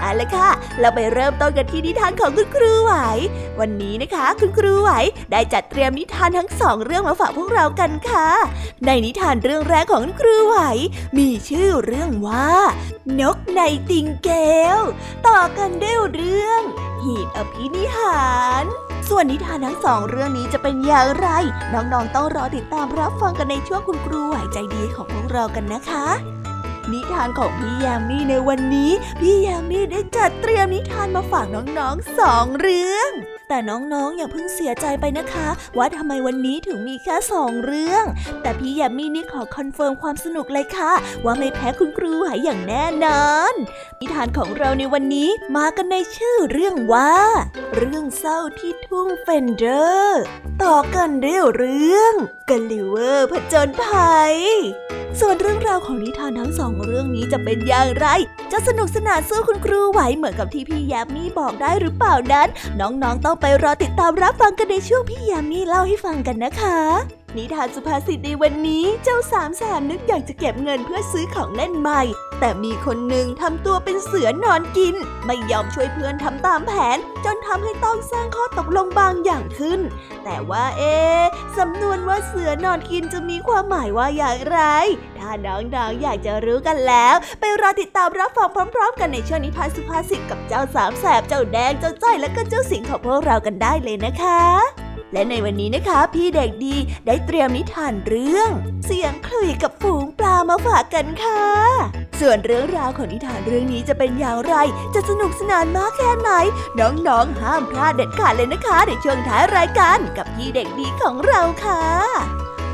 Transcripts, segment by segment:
เอาละค่ะ เราไปเริ่มต้นกันที่นิทานของคุณครูไหว วันนี้นะคะ คุณครูไหวได้จัดเตรียมนิทานทั้งสองเรื่องมาฝากพวกเรากันค่ะ ในนิทานเรื่องแรกของคุณครูไหว มีชื่อเรื่องว่า นกในติงเกลต่อกันด้วยเรื่อง หีบอภินิหาร ส่วนนิทานทั้งสองเรื่องนี้จะเป็นอย่างไร น้องๆต้องรอติดตามรับฟังกันในช่วงคุณครูไหวใจดีของพวกเรากันนะคะ นิทานของพี่ยามีในวันนี้ พี่ยามีได้จัดเตรียมนิทานมาฝากน้องๆสองเรื่อง แต่น้องๆ อย่าเพิ่งเสียใจไปนะคะ ว่าทำไมวันนี้ถึงมีแค่สองเรื่อง แต่พี่ยามีนี่ขอ confirm ความสนุกเลยค่ะ ว่าไม่แพ้คุณครูหายอย่างแน่นอน นิทานของเราในวันนี้มากันในชื่อเรื่องว่า เรื่องเศร้าที่ทุ่งแฟลนเดอร์ ต่อกันเรื่องเรื่องกัลลิเวอร์ผจญภัย ส่วนเรื่องราวของนิทานทั้งสองเรื่องนี้จะเป็นอย่างไร จะสนุกสนานสู้คุณครูไหวเหมือนกับที่พี่ยามีบอกได้หรือเปล่านั้น น้องๆต้องไปรอติดตามรับฟังกันในช่วงพี่ยามีเล่าให้ฟังกันนะคะ นิทานสุภาษิตในวันนี้เจ้าสามแสบนึกอยากจะเก็บเงินเพื่อซื้อของเล่นใหม่ แต่มีคนหนึ่งทำตัวเป็นเสือนอนกิน ไม่ยอมช่วยเพื่อนทำตามแผน จนทำให้ต้องสร้างข้อตกลงบางอย่างขึ้น แต่ว่าเอ๊สำนวนว่าเสือนอนกินจะมีความหมายว่าอย่างไร ถ้าน้องๆอยากจะรู้กันแล้ว ไปรอติดตามรับฟังพร้อม ๆ กันในช่วงนิทานสุภาษิตกับเจ้าสามแสบเจ้าแดงเจ้าจ้อยและก็เจ้าสิงของพวกเรากันได้เลยนะคะ และในวันนี้นะคะ พี่เด็กดีได้เตรียมนิทานเรื่อง เสียงคลุยกับฝูงปลามาฝากกันค่ะ ส่วนเรื่องราวของนิทานเรื่องนี้จะเป็นอย่างไร จะสนุกสนานมากแค่ไหน น้องๆห้ามพลาดเด็ดขาดเลยนะคะในช่วงท้ายรายการกับพี่เด็กดีของเราค่ะ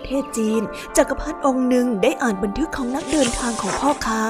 ประเทศจีนจักรพรรดิองค์หนึ่งได้อ่านบันทึกของนักเดินทางของพ่อค้า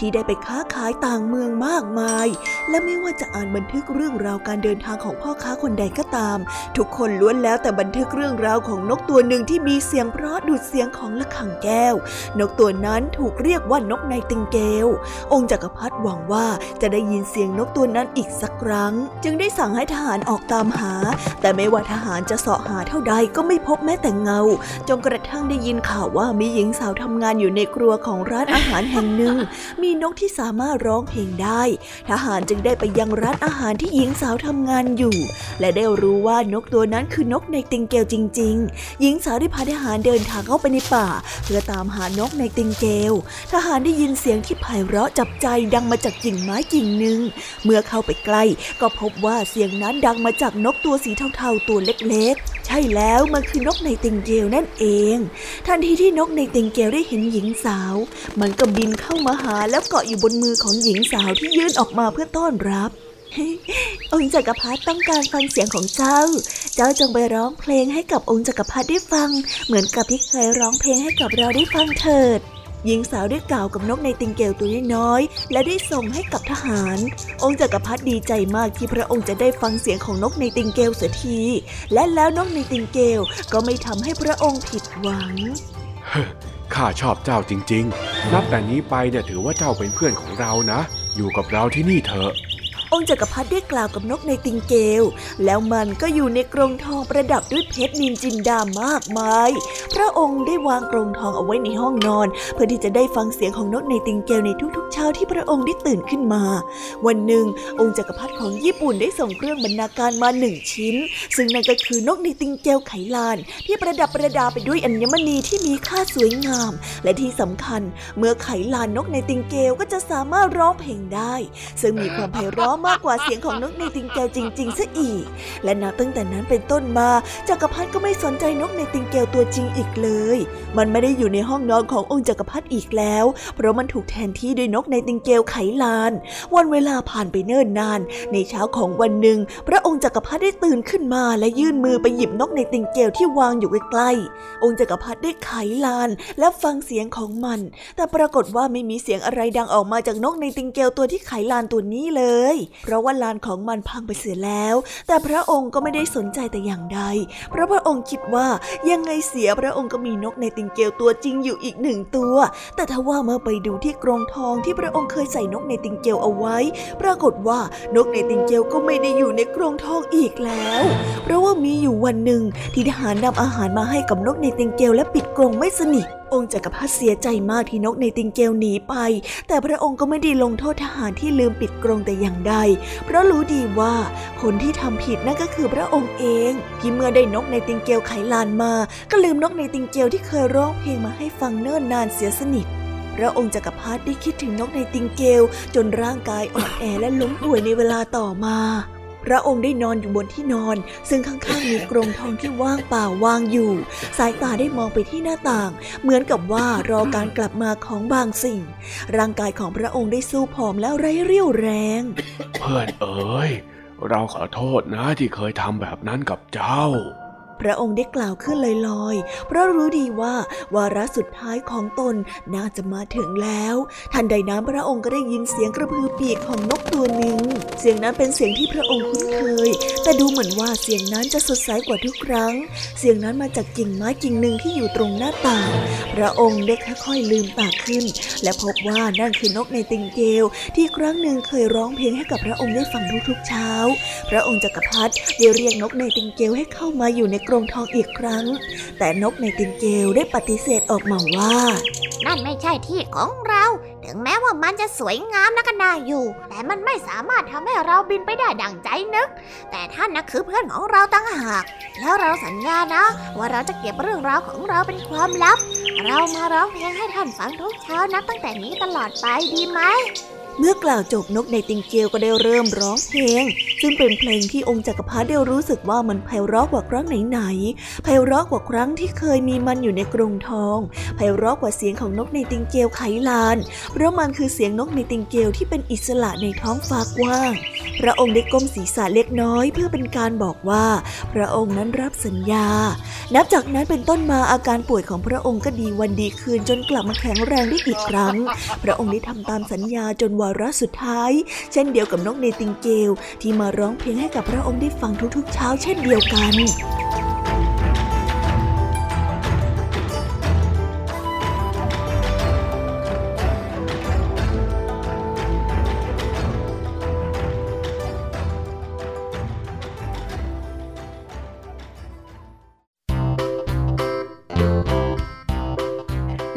ที่ได้ไปค้าขายต่างเมืองมากมาย และไม่ว่าจะอ่านบันทึกเรื่องราวการเดินทางของพ่อค้าคนใดก็ตาม ทุกคนล้วนแล้วแต่บันทึกเรื่องราวของนกตัวหนึ่งที่มีเสียงเพราะดูดเสียงของละขังแก้ว นกตัวนั้นถูกเรียกว่านกในติงเกลองค์จักรพรรดิหวังว่าจะได้ยินเสียงนกตัวนั้นอีกสักครั้ง จึงได้สั่งให้ทหารออกตามหา แต่ไม่ว่าทหารจะเสาะหาเท่าใดก็ไม่พบแม้แต่เงาจนกระทั่งได้ยินข่าวว่ามีหญิงสาวทำงานอยู่ในครัวของร้านอาหารแห่งหนึ่ง มีนกที่สามารถร้องเพลงได้ ทหารจึงได้ไปยังร้านอาหารที่หญิงสาวทำงานอยู่ และได้รู้ว่านกตัวนั้นคือนกในติงเกลจริง ๆ หญิงสาวได้พาทหารเดินทางเข้าไปในป่า เพื่อตามหานกในติงเกลทหารได้ยินเสียงที่ไพเราะจับใจดังมาจากกิ่งไม้กิ่งหนึ่ง เมื่อเข้าไปใกล้ก็พบว่าเสียงนั้นดังมาจากนกตัวสีเทาๆตัวเล็กๆ ใช่แล้วมันคือนกในติงเกลนั่นเอง ทันทีที่นกในติงเกลได้เห็นหญิงสาว มันก็บินเข้ามาหาแล้วเกาะอยู่บนมือของหญิงสาวที่ยื่นออกมาเพื่อต้อนรับองค์จักรพรรดิต้องการฟังเสียงของเจ้า เจ้าจงไปร้องเพลงให้กับองค์จักรพรรดิได้ฟัง เหมือนกับที่เคยร้องเพลงให้กับเราได้ฟังเถิด หญิงสาวได้กล่าวกับนกในติงเกลตัวน้อยๆและได้ส่งให้กับทหาร องค์จักรพรรดิดีใจมากที่พระองค์จะได้ฟังเสียงของนกในติงเกลเสียที และแล้วนกในติงเกลก็ไม่ทำให้พระองค์ผิดหวังข้าชอบเจ้าจริง ๆ นับแต่นี้ไปเนี่ยถือว่าเจ้าเป็นเพื่อนของเรานะ อยู่กับเราที่นี่เถอะ องค์จักรพรรดิได้กล่าวกับนกในติงเกล แล้วมันก็อยู่ในกรงทองประดับด้วยเพชรนินจินดามากมาย พระองค์ได้วางกรงทองเอาไว้ในห้องนอน เพื่อที่จะได้ฟังเสียงของนกในติงเกลในทุกๆ เช้าที่พระองค์ได้ตื่นขึ้นมา วันหนึ่ง องค์จักรพรรดิของญี่ปุ่นได้ส่งเครื่องบรรณาการมาหนึ่งชิ้น ซึ่งนั่นก็คือนกในติงเกลไขลาน ที่ประดับประดาไปด้วยอัญมณีที่มีค่าสวยงาม และที่สำคัญ เมื่อไขลานนกในติงเกลก็จะสามารถร้องเพลงได้ ซึ่งมีความไพเราะมากกว่าเสียงของนกในติงเกลจริงๆซะอีก และนับตั้งแต่นั้นเป็นต้นมาจักรพรรดิก็ไม่สนใจนกในติงเกลตัวจริงอีกเลย มันไม่ได้อยู่ในห้องนอนขององค์จักรพรรดิอีกแล้ว เพราะมันถูกแทนที่ด้วยนกในติงเกลไขลาน วันเวลาผ่านไปเนิ่นนาน ในเช้าของวันหนึ่ง พระองค์จักรพรรดิได้ตื่นขึ้นมาและยื่นมือไปหยิบนกในติงเกลที่วางอยู่ใกล้ๆองค์จักรพรรดิได้ไขลานและฟังเสียงของมัน แต่ปรากฏว่าไม่มีเสียงอะไรดังออกมาจากนกในติงเกลตัวที่ไขลานตัวนี้เลยเพราะว่าลานของมันพังไปเสียแล้ว แต่พระองค์ก็ไม่ได้สนใจแต่อย่างใด เพราะพระองค์คิดว่ายังไงเสียพระองค์ก็มีนกในติงเกลตัวจริงอยู่อีกหนึ่งตัว แต่ถ้าว่าเมื่อไปดูที่กรงทองที่พระองค์เคยใส่นกในติงเกลเอาไว้ ปรากฏว่านกในติงเกลก็ไม่ได้อยู่ในกรงทองอีกแล้ว เพราะว่ามีอยู่วันหนึ่งที่ทหารนำอาหารมาให้กับนกในติงเกลและปิดกรงไม่สนิท องค์จักรพรรดิเสียใจมากที่นกในติงเกลหนีไป แต่พระองค์ก็ไม่ได้ลงโทษทหารที่ลืมปิดกรงแต่อย่างใด เพราะรู้ดีว่าคนที่ทำผิดนั่นก็คือพระองค์เอง ที่เมื่อได้นกในติงเกลไขลานมา ก็ลืมนกในติงเกลที่เคยร้องเพลงมาให้ฟังเนิ่นนานเสียสนิทพระองค์จักรพรรดิได้คิดถึงนกในติงเกลจนร่างกายอ่อนแอและล้มป่วยในเวลาต่อมา พระองค์ได้นอนอยู่บนที่นอน ซึ่งข้างๆมีกรงทองที่ว่างเปล่าวางอยู่ สายตาได้มองไปที่หน้าต่าง เหมือนกับว่ารอการกลับมาของบางสิ่ง ร่างกายของพระองค์ได้สู้ผอมแล้วไร้เรี่ยวแรง เพื่อนเอ๋ยเราขอโทษนะที่เคยทำแบบนั้นกับเจ้า พระองค์ได้กล่าวขึ้นลอยๆ เพราะรู้ดีว่าวาระสุดท้ายของตนน่าจะมาถึงแล้ว ทันใดนั้นพระองค์ก็ได้ยินเสียงกระพือปีกของนกตัวหนึ่ง เสียงนั้นเป็นเสียงที่พระองค์คุ้นเคย แต่ดูเหมือนว่าเสียงนั้นจะสดใสกว่าทุกครั้ง เสียงนั้นมาจากกิ่งไม้กิ่งหนึ่งที่อยู่ตรงหน้าต่าง พระองค์ได้ค่อยๆลืมตาขึ้น และพบว่านั่นคือนกในติงเกลที่ครั้งหนึ่งเคยร้องเพลงให้กับพระองค์ได้ฟังทุกๆเช้า พระองค์จักรพรรดิได้เรียกนกในติงเกลให้เข้ามาอยู่ในกรงทองอีกครั้ง แต่นกในตินเกลได้ปฏิเสธออกมาว่า นั่นไม่ใช่ที่ของเรา ถึงแม้ว่ามันจะสวยงามนักนาอยู่ แต่มันไม่สามารถทำให้เราบินไปได้ดังใจนึก แต่ท่านนะคือเพื่อนของเราตั้งหาก แล้วเราสัญญานะว่าเราจะเก็บเรื่องราวของเราเป็นความลับ เรามาร้องเพลงให้ท่านฟังทุกเช้านับตั้งแต่นี้ตลอดไปดีไหม เมื่อกล่าวจบนกในติงเกลก็ได้เริ่มร้องเพลง ซึ่งเป็นเพลงที่องค์จักรพรรดิได้รู้สึกว่ามันไพเราะกว่าครั้งไหนๆไพเราะกว่าครั้งที่เคยมีมันอยู่ในกรงทองไพเราะกว่าเสียงของนกในติงเกลไขลาน เพราะมันคือเสียงนกในติงเกลที่เป็นอิสระในท้องฟ้ากว้าง พระองค์ได้ก้มศีรษะเล็กน้อย เพื่อเป็นการบอกว่า พระองค์นั้นรับสัญญา นับจากนั้นเป็นต้นมาอาการป่วยของพระองค์ก็ดีวันดีคืนจนกลับมาแข็งแรงได้อีกครั้ง พระองค์ได้ทำตามสัญญาจนวาระสุดท้าย เช่นเดียวกับนกเนติงเกลที่มาร้องเพลงให้กับพระองค์ได้ฟังทุกๆ เช้าเช่นเดียวกัน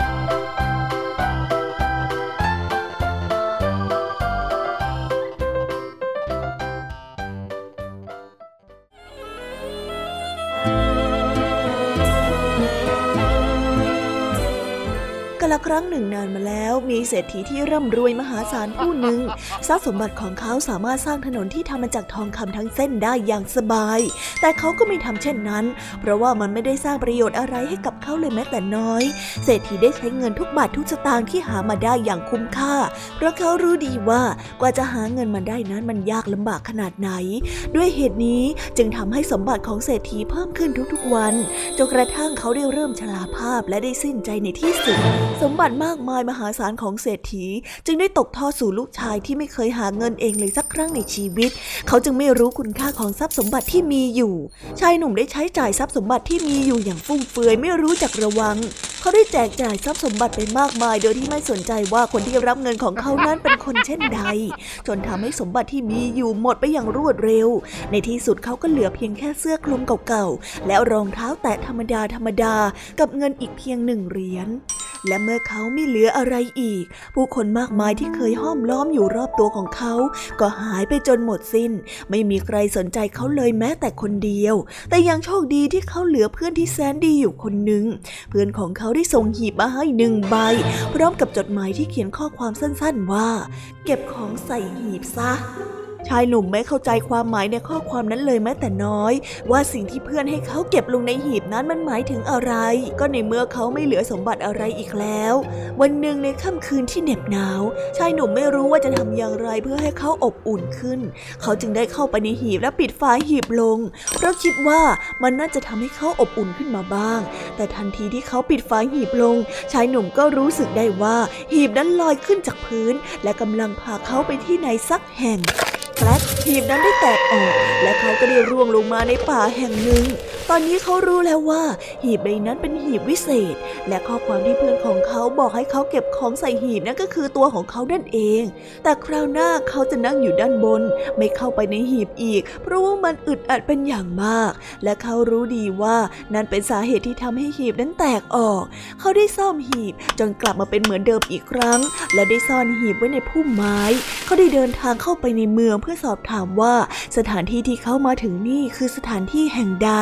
Thank you. กละครั้งหนึ่งนานมาแล้วมีเศรษฐีที่ร่ำรวยมหาศาลผู้หนึ่งทรัพย์สมบัติของเขาสามารถสร้างถนนที่ทำมาจากทองคำทั้งเส้นได้อย่างสบาย แต่เขาก็ไม่ทำเช่นนั้น เพราะว่ามันไม่ได้สร้างประโยชน์อะไรให้กับเขาเลยแม้แต่น้อย เศรษฐีได้ใช้เงินทุกบาททุกสตางค์ที่หามาได้อย่างคุ้มค่า เพราะเขารู้ดีว่ากว่าจะหาเงินมาได้นั้นมันยากลำบากขนาดไหน ด้วยเหตุนี้จึงทำให้สมบัติของเศรษฐีเพิ่มขึ้นทุกๆวันจนกระทั่งเขาได้เริ่มชราภาพและได้สิ้นใจในที่สุดสมบัติมากมายมหาศาลของเศรษฐี จึงได้ตกทอดสู่ลูกชายที่ไม่เคยหาเงินเองเลยสักครั้งในชีวิต เขาจึงไม่รู้คุณค่าของทรัพย์สมบัติที่มีอยู่ ชายหนุ่มได้ใช้จ่ายทรัพย์สมบัติที่มีอยู่อย่างฟุ่มเฟือยไม่รู้จักระวังเขาได้แจกจ่ายทรัพย์สมบัติไปมากมาย โดยที่ไม่สนใจว่าคนที่รับเงินของเขานั้นเป็นคนเช่นใด จนทำให้สมบัติที่มีอยู่หมดไปอย่างรวดเร็ว ในที่สุดเขาก็เหลือเพียงแค่เสื้อคลุมเก่าๆ แล้วรองเท้าแตะธรรมดาธรรมดากับเงินอีกเพียงหนึ่งเหรียญและเมื่อเขาไม่เหลืออะไรอีก ผู้คนมากมายที่เคยห้อมล้อมอยู่รอบตัวของเขา ก็หายไปจนหมดสิน้น ไม่มีใครสนใจเขาเลยแม้แต่คนเดียว แต่ยังโชคดีที่เขาเหลือเพื่อนที่แสนดีอยู่คนหนึ่งเพื่อนของเขาได้ส่งหีบมาให้หนึ่งใบ พร้อมกับจดหมายที่เขียนข้อความสั้นๆว่า เก็บของใส่หีบซะ ชายหนุ่มไม่เข้าใจความหมายในข้อความนั้นเลยแม้แต่น้อย ว่าสิ่งที่เพื่อนให้เขาเก็บลงในหีบนั้นมันหมายถึงอะไร ก็ในเมื่อเขาไม่เหลือสมบัติอะไรอีกแล้ว วันหนึ่งในค่ำคืนที่เหน็บหนาว ชายหนุ่มไม่รู้ว่าจะทำอย่างไรเพื่อให้เขาอบอุ่นขึ้น เขาจึงได้เข้าไปในหีบและปิดฝาหีบลง เพราะคิดว่ามันน่าจะทำให้เขาอบอุ่นขึ้นมาบ้าง แต่ทันทีที่เขาปิดฝาหีบลง ชายหนุ่มก็รู้สึกได้ว่าหีบนั้นลอยขึ้นจากพื้น และกำลังพาเขาไปที่ไหนสักแห่งแฟลชหีบนั้นได้แตกออก และเขาก็ได้ร่วงลงมาในป่าแห่งหนึ่ง ตอนนี้เขารู้แล้วว่า หีบใบนั้นเป็นหีบวิเศษ และข้อความที่เพื่อนของเขาบอกให้เขาเก็บของใส่หีบนั่นก็คือตัวของเขานั่นเอง แต่คราวหน้าเขาจะนั่งอยู่ด้านบน ไม่เข้าไปในหีบอีก เพราะว่ามันอึดอัดเป็นอย่างมาก และเขารู้ดีว่านั่นเป็นสาเหตุที่ทำให้หีบนั้นแตกออก เขาได้ซ่อมหีบจนกลับมาเป็นเหมือนเดิมอีกครั้ง และได้ซ่อนหีบไว้ในพุ่มไม้ เขาได้เดินทางเข้าไปในเมืองเพื่อสอบถามว่าสถานที่ที่เขามาถึงนี่คือสถานที่แห่งใด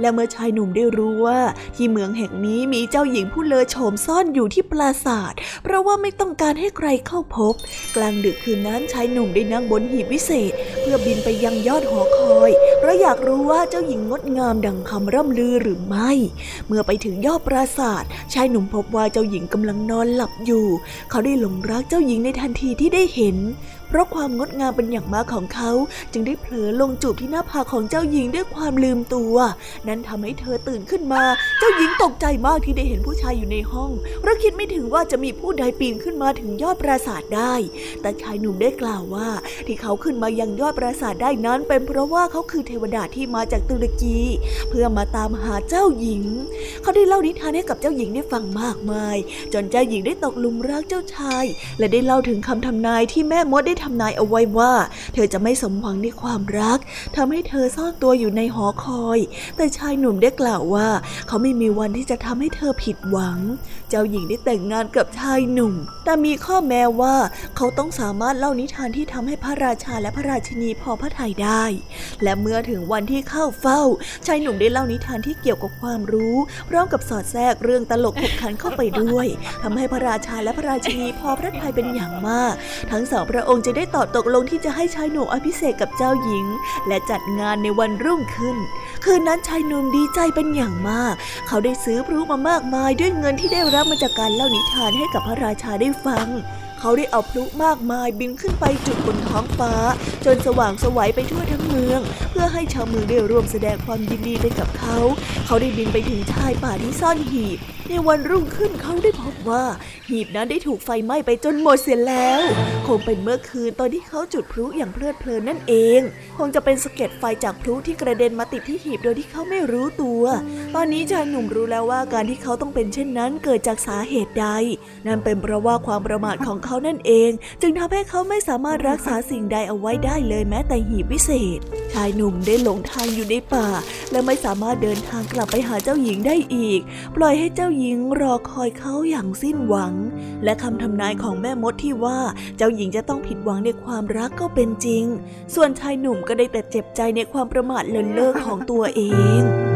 และเมื่อชายหนุ่มได้รู้ว่าที่เมืองแห่งนี้มีเจ้าหญิงผู้เลอโฉมซ่อนอยู่ที่ปราสาท เพราะว่าไม่ต้องการให้ใครเข้าพบ กลางดึกคืนนั้นชายหนุ่มได้นั่งบนหีบวิเศษ เพื่อบินไปยังยอดหอคอย เพราะอยากรู้ว่าเจ้าหญิงงดงามดังคำร่ำลือหรือไม่ เมื่อไปถึงยอดปราสาทชายหนุ่มพบว่าเจ้าหญิงกำลังนอนหลับอยู่ เขาได้หลงรักเจ้าหญิงในทันทีที่ได้เห็น เพราะความงดงามเป็นอย่างมากของเขา จึงได้เผลอลงจูบที่หน้าผากของเจ้าหญิงด้วยความลืมตัว นั้นทำให้เธอตื่นขึ้นมา เจ้าหญิงตกใจมากที่ได้เห็นผู้ชายอยู่ในห้องเพราะคิดไม่ถึงว่าจะมีผู้ใดปีนขึ้นมาถึงยอดปราสาทได้ แต่ชายหนุ่มได้กล่าวว่า ที่เขาขึ้นมายังยอดปราสาทได้นั้น เป็นเพราะว่าเขาคือเทวดาที่มาจากตุรกี เพื่อมาตามหาเจ้าหญิง เขาได้เล่านิทานให้กับเจ้าหญิงได้ฟังมากมาย จนเจ้าหญิงได้ตกลุมรักเจ้าชาย และได้เล่าถึงคำทำนายที่แม่มดได้ทำนายเอาไว้ว่า เธอจะไม่สมหวังในความรักทำให้เธอซ่อนตัวอยู่ในหอคอย แต่ชายหนุ่มได้กล่าวว่า เขาไม่มีวันที่จะทำให้เธอผิดหวังเจ้าหญิงได้แต่งงานกับชายหนุ่ม แต่มีข้อแม้ว่าเขาต้องสามารถเล่านิทานที่ทำให้พระราชาและพระราชินีพอพระทัยได้ และเมื่อถึงวันที่เข้าเฝ้า ชายหนุ่มได้เล่านิทานที่เกี่ยวกับความรู้พร้อมกับสอดแทรกเรื่องตลกขบขันเข้าไปด้วยทำให้พระราชาและพระราชินีพอพระทัยเป็นอย่างมาก ทั้งสองพระองค์จะได้ตอบตกลงที่จะให้ชายหนุ่มอภิเษกกับเจ้าหญิง และจัดงานในวันรุ่งขึ้น คืนนั้นชายหนุ่มดีใจเป็นอย่างมาก เขาได้ซื้อพลุมามากมายด้วยเงินที่ได้รับมาจากการเล่านิทานให้กับพระราชาได้ฟัง เขาได้เอาพลุมากมายบินขึ้นไปจุดบนท้องฟ้า จนสว่างสวัยไปทั่วทั้งเมือง เพื่อให้ชาวเมืองได้ร่วมแสดงความยินดีไปกับเขา เขาได้บินไปถึงชายป่าที่ซ่อนหีบ ในวันรุ่งขึ้นเขาได้พบว่า หีบนั้นได้ถูกไฟไหม้ไปจนหมดเสียแล้ว คงเป็นเมื่อคืนตอนที่เขาจุดพลุอย่างเพลิดเพลินนั่นเอง คงจะเป็นสะเก็ดไฟจากพลุที่กระเด็นมาติดที่หีบโดยที่เขาไม่รู้ตัว ตอนนี้ชายหนุ่มรู้แล้วว่าการที่เขาต้องเป็นเช่นนั้นเกิดจากสาเหตุใด นั่นเป็นเพราะว่าความประมาทของเขานั่นเอง จึงทำให้เขาไม่สามารถรักษาสิ่งใดเอาไว้ได้เลยแม้แต่หีบวิเศษ ชายหนุ่มได้หลงทางอยู่ในป่า และไม่สามารถเดินทางกลับไปหาเจ้าหญิงได้อีก ปล่อยให้เจ้าหญิงรอคอยเขาอย่างสิ้นหวัง และคำทำนายของแม่มดที่ว่าเจ้าหญิงจะต้องผิดหวังในความรักก็เป็นจริง ส่วนชายหนุ่มก็ได้แต่เจ็บใจในความประมาทเลินเล่อของตัวเอง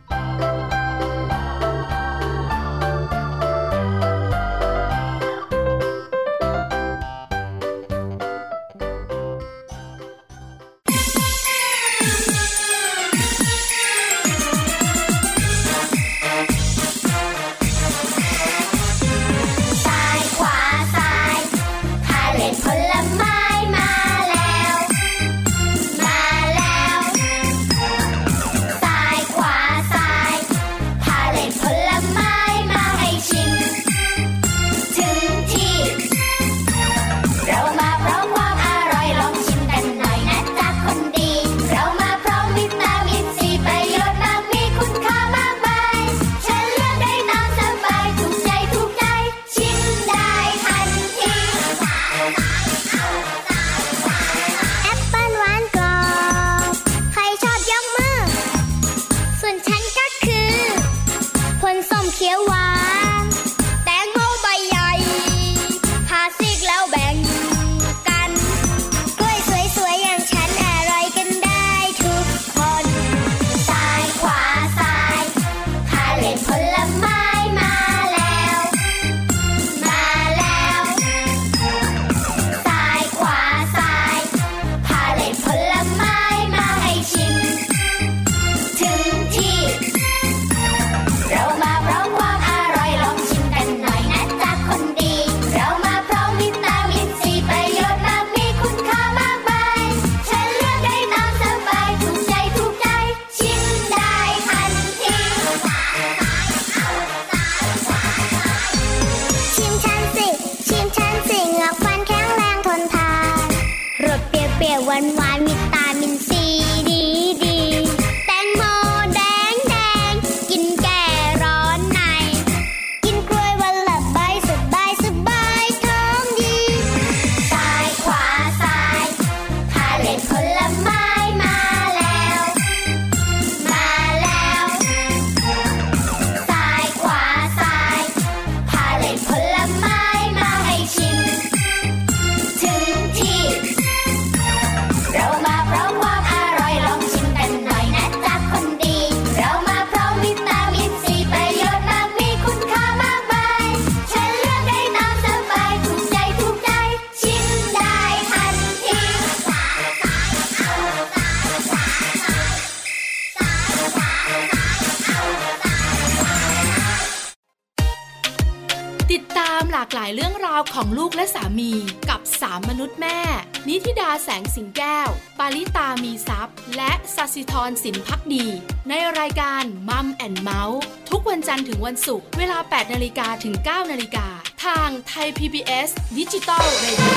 แอนเมาส์ทุกวันจันทร์ถึงวันศุกร์เวลา 8 นาฬิกาถึง 9 นาฬิกา ทางไทย PBS ดิจิตอล Radio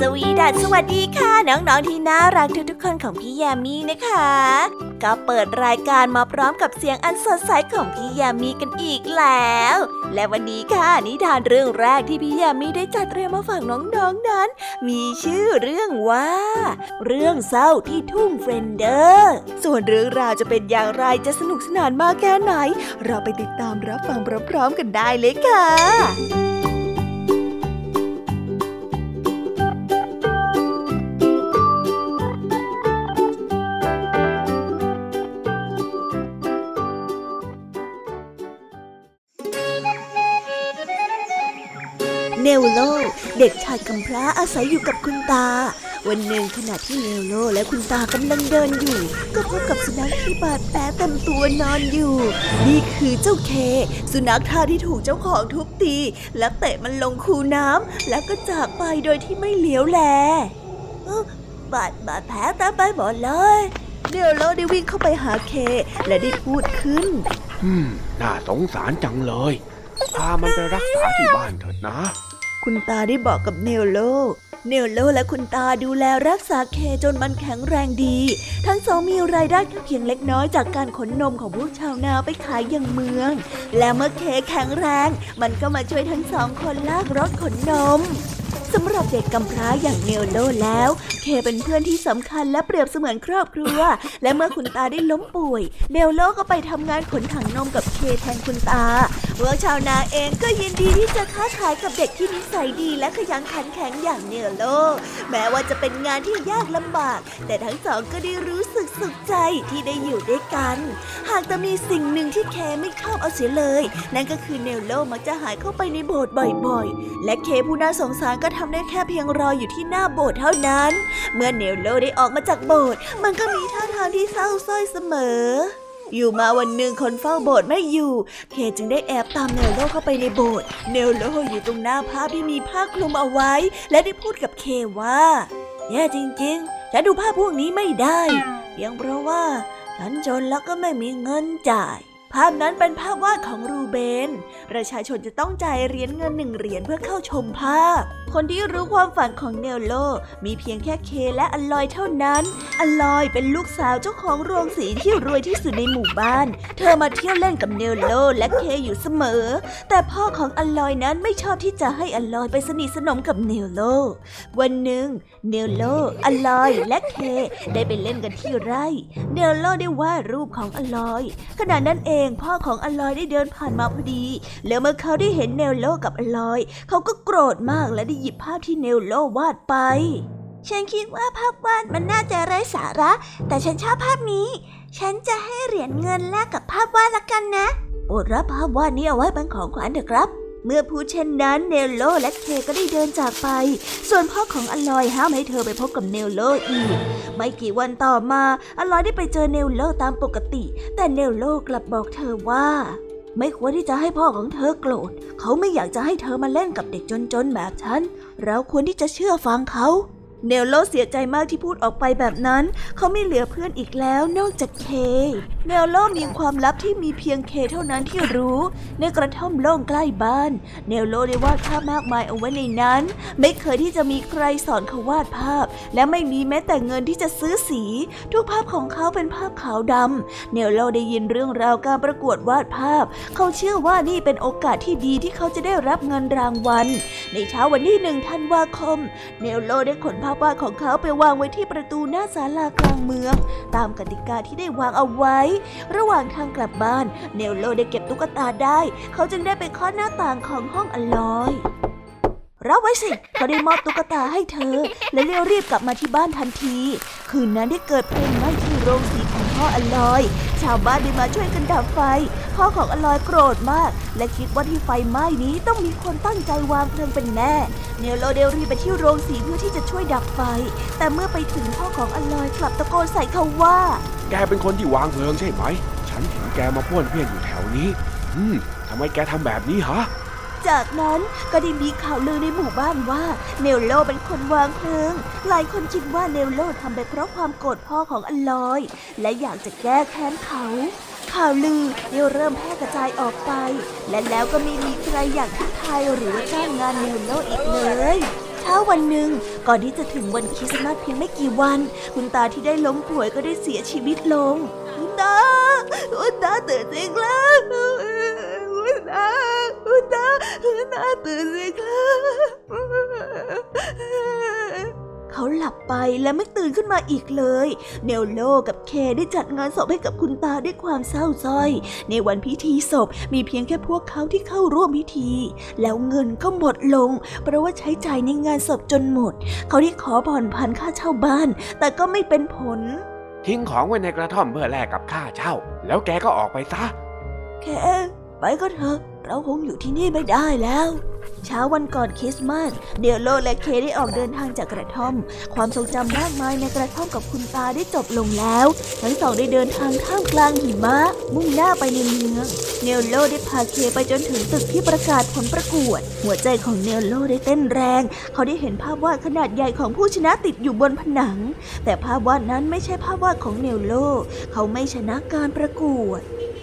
สวีดัสสวัสดีค่ะ น้อง ๆ ที่น่ารักทุกๆคนของพี่แยมมี่นะคะ ก็เปิดรายการมาพร้อมกับเสียงอันสดใสของพี่ยมมี่กันอีกแล้ว และวันนี้ค่ะนิทานเรื่องแรกที่พี่ยมมี่ได้จัดเตรียมมาฝากน้องๆนั้น มีชื่อเรื่องว่า เรื่องเศร้าที่ทุ่งแฟลนเดอร์ ส่วนเรื่องราวจะเป็นอย่างไรจะสนุกสนานมากแค่ไหน เราไปติดตามรับฟังพร้อมๆกันได้เลยค่ะ เด็กชายกำพร้าอาศัยอยู่กับคุณตา วันหนึ่งขณะที่เนลโลและคุณตากำลังเดินอยู่ ก็พบกับสุนัขที่บาดแผลเต็มตัวนอนอยู่ นี่คือเจ้าเค สุนัขท่าที่ถูกเจ้าของทุบตี และเตะมันลงคูน้ำแล้วก็จากไปโดยที่ไม่เหลียวแลเอ้อบาดบาดแผลเต็มไปหมดเลยเนลโลได้วิ่งเข้าไปหาเค และได้พูดขึ้น อืม น่าสงสารจังเลย พามันไปรักษาที่บ้านเถิดนะ คุณตาได้บอกกับเนลโล เนลโลและคุณตาดูแลรักษาเคจนมันแข็งแรงดี ทั้งสองมีรายได้แค่เพียงเล็กน้อยจากการขนนมของพวกชาวนาไปขายยังเมือง และเมื่อเคแข็งแรง มันก็มาช่วยทั้งสองคนลากรถขนนม สำหรับเด็กกำพร้าอย่างเนลโลแล้ว เคเป็นเพื่อนที่สำคัญและเปรียบเสมือนครอบครัว และเมื่อคุณตาได้ล้มป่วย เนลโลก็ไปทำงานขนถังนมกับเคแทนคุณตาพวกชาวนาเองก็ยินดีที่จะค้าขายกับเด็กที่นิสัยดีและขยันขันแข็งอย่างเนลโล แม้ว่าจะเป็นงานที่ยากลำบาก แต่ทั้งสองก็ได้รู้สึกสุขใจที่ได้อยู่ด้วยกัน หากแต่มีสิ่งหนึ่งที่เคไม่ชอบเอาเสียเลย นั่นก็คือเนลโลมักจะหายเข้าไปในโบสถ์บ่อยๆ และเคผู้น่าสงสารก็ทำได้แค่เพียงรออยู่ที่หน้าโบสถ์เท่านั้น เมื่อเนลโลได้ออกมาจากโบสถ์มันก็มีท่าทางที่เศร้าสร้อยเสมอ อยู่มาวันหนึ่งคนเฝ้าโบสถ์ไม่อยู่ เคจึงได้แอบตามเนลโลเข้าไปในโบสถ์เนลโลอยู่ตรงหน้าภาพที่มีผ้าคลุมเอาไว้ และได้พูดกับเคว่าแย่จริงๆ ฉันดูภาพพวกนี้ไม่ได้ เพียงเพราะว่าฉันจนแล้วก็ไม่มีเงินจ่าย ภาพนั้นเป็นภาพวาดของรูเบน ประชาชนจะต้องจ่ายเหรียญเงินหนึ่งเหรียญเพื่อเข้าชมภาพ คนที่รู้ความฝันของเนลโล มีเพียงแค่เคและอลลอยเท่านั้นอลลอยเป็นลูกสาวเจ้าของโรงสีที่รวยที่สุดในหมู่บ้าน เธอมาเที่ยวเล่นกับเนลโลและเคอยู่เสมอ แต่พ่อของอลลอยนั้นไม่ชอบที่จะให้อลลอยไปสนิทสนมกับเนลโล วันหนึ่งเนลโลอลลอยและเคได้ไปเล่นกันที่ไร่ เนลโลได้วาดรูปของอลลอย ขณะนั้นเองพ่อของอลลอยได้เดินผ่านมาพอดี แล้วเมื่อเขาได้เห็นเนลโลกับอลลอย เขาก็โกรธมากและได้หยิบภาพที่เนลโลวาดไป ฉันคิดว่าภาพวาดมันน่าจะไร้สาระ แต่ฉันชอบภาพนี้ ฉันจะให้เหรียญเงินแลกกับภาพวาดละกันนะโปรดรับภาพวาดนี้เอาไว้เป็นของขวัญเถอะครับ เมื่อพูดเช่นนั้นเนลโลและเคก็ได้เดินจากไป ส่วนพ่อของอลลอยห้ามให้เธอไปพบกับเนลโลอีก ไม่กี่วันต่อมาอลลอยได้ไปเจอเนลโลตามปกติ แต่เนลโลกลับบอกเธอว่า ไม่ควรที่จะให้พ่อของเธอโกรธ เขาไม่อยากจะให้เธอมาเล่นกับเด็กจนๆแบบฉัน เราควรที่จะเชื่อฟังเขา เนลโลเสียใจมากที่พูดออกไปแบบนั้น เขาไม่เหลือเพื่อนอีกแล้วนอกจากเค เนลโลมีความลับที่มีเพียงเคเท่านั้นที่รู้ ในกระท่อมโล่งใกล้บ้าน เนลโลได้วาดภาพมากมายเอาไว้ในนั้น ไม่เคยที่จะมีใครสอนเขาวาดภาพ และไม่มีแม้แต่เงินที่จะซื้อสี ทุกภาพของเขาเป็นภาพขาวดำเนลโลได้ยินเรื่องราวการประกวดวาดภาพ เขาเชื่อว่านี่เป็นโอกาสที่ดีที่เขาจะได้รับเงินรางวัล ในเช้าวันที่หนึ่งธันวาคม เนลโลได้ขนภาพวาดของเขาไปวางไว้ที่ประตูหน้าศาลากลางเมือง ตามกติกาที่ได้วางเอาไว้ ระหว่างทางกลับบ้าน เนลโลได้เก็บตุ๊กตาได้ เขาจึงได้ไปเคาะหน้าต่างของห้องอลอยรับไว้สิเขาได้มอบตุ๊กตาให้เธอ และเรียวรีบกลับมาที่บ้านทันที คืนนั้นได้เกิดเพลิงไหม้ที่โรงสีของ พ่ออลอย ชาวบ้านได้มาช่วยกันดับไฟ พ่อของอลอยโกรธมาก และคิดว่าที่ไฟไหม้นี้ต้องมีคนตั้งใจวางเพลิงเป็นแน่เนลโลได้รีบไปที่โรงสีเพื่อที่จะช่วยดับไฟ แต่เมื่อไปถึงพ่อของอลอยกลับตะโกนใส่เขาว่า แกเป็นคนที่วางเพลิงใช่ไหม ฉันเห็นแกมาป้วนเปี้ยนอยู่แถวนี้ อืมทำไมแกทำแบบนี้ฮะ จากนั้นก็ได้มีข่าวลือในหมู่บ้านว่าเนลโลเป็นคนวางเพลิง หลายคนคิดว่าเนลโลทำไปเพราะความโกรธพ่อของอลอย และอยากจะแก้แค้นเขา ข่าวลือได้เริ่มแพร่กระจายออกไป และแล้วก็ไม่มีใครอยากทักทายหรือว่าจ้างงานเนลโลอีกเลยเช้าวันหนึ่งก่อนที่จะถึงวันคริสต์มาสเพียงไม่กี่วัน คุณตาที่ได้ล้มป่วยก็ได้เสียชีวิตลง คุณตาคุณตาตื่นสิครับ คุณตาคุณตาคุณตาตื่นสิครับเขาหลับไปและไม่ตื่นขึ้นมาอีกเลย เนลโลกับเคได้จัดงานศพให้กับคุณตาด้วยความเศร้าส้อย ในวันพิธีศพมีเพียงแค่พวกเขาที่เข้าร่วมพิธี แล้วเงินก็หมดลง เพราะว่าใช้จ่ายในงานศพจนหมด เขาได้ขอผ่อนผันค่าเช่าบ้าน แต่ก็ไม่เป็นผล ทิ้งของไว้ในกระท่อมเพื่อแลกกับค่าเช่า แล้วแกก็ออกไปซะเค ไปกันเถอะ เราคงอยู่ที่นี่ไม่ได้แล้ว เช้าวันก่อนคริสต์มาสเนลโลและเคได้ออกเดินทางจากกระท่อม ความทรงจำมากมายในกระท่อมกับคุณตาได้จบลงแล้ว ทั้งสองได้เดินทางท่ามกลางหิมะ มุ่งหน้าไปในเมือง เนลโลได้พาเคไปจนถึงตึกที่ประกาศผลประกวด หัวใจของเนลโลได้เต้นแรง เขาได้เห็นภาพวาดขนาดใหญ่ของผู้ชนะติดอยู่บนผนัง แต่ภาพวาดนั้นไม่ใช่ภาพวาดของเนลโล เขาไม่ชนะการประกวด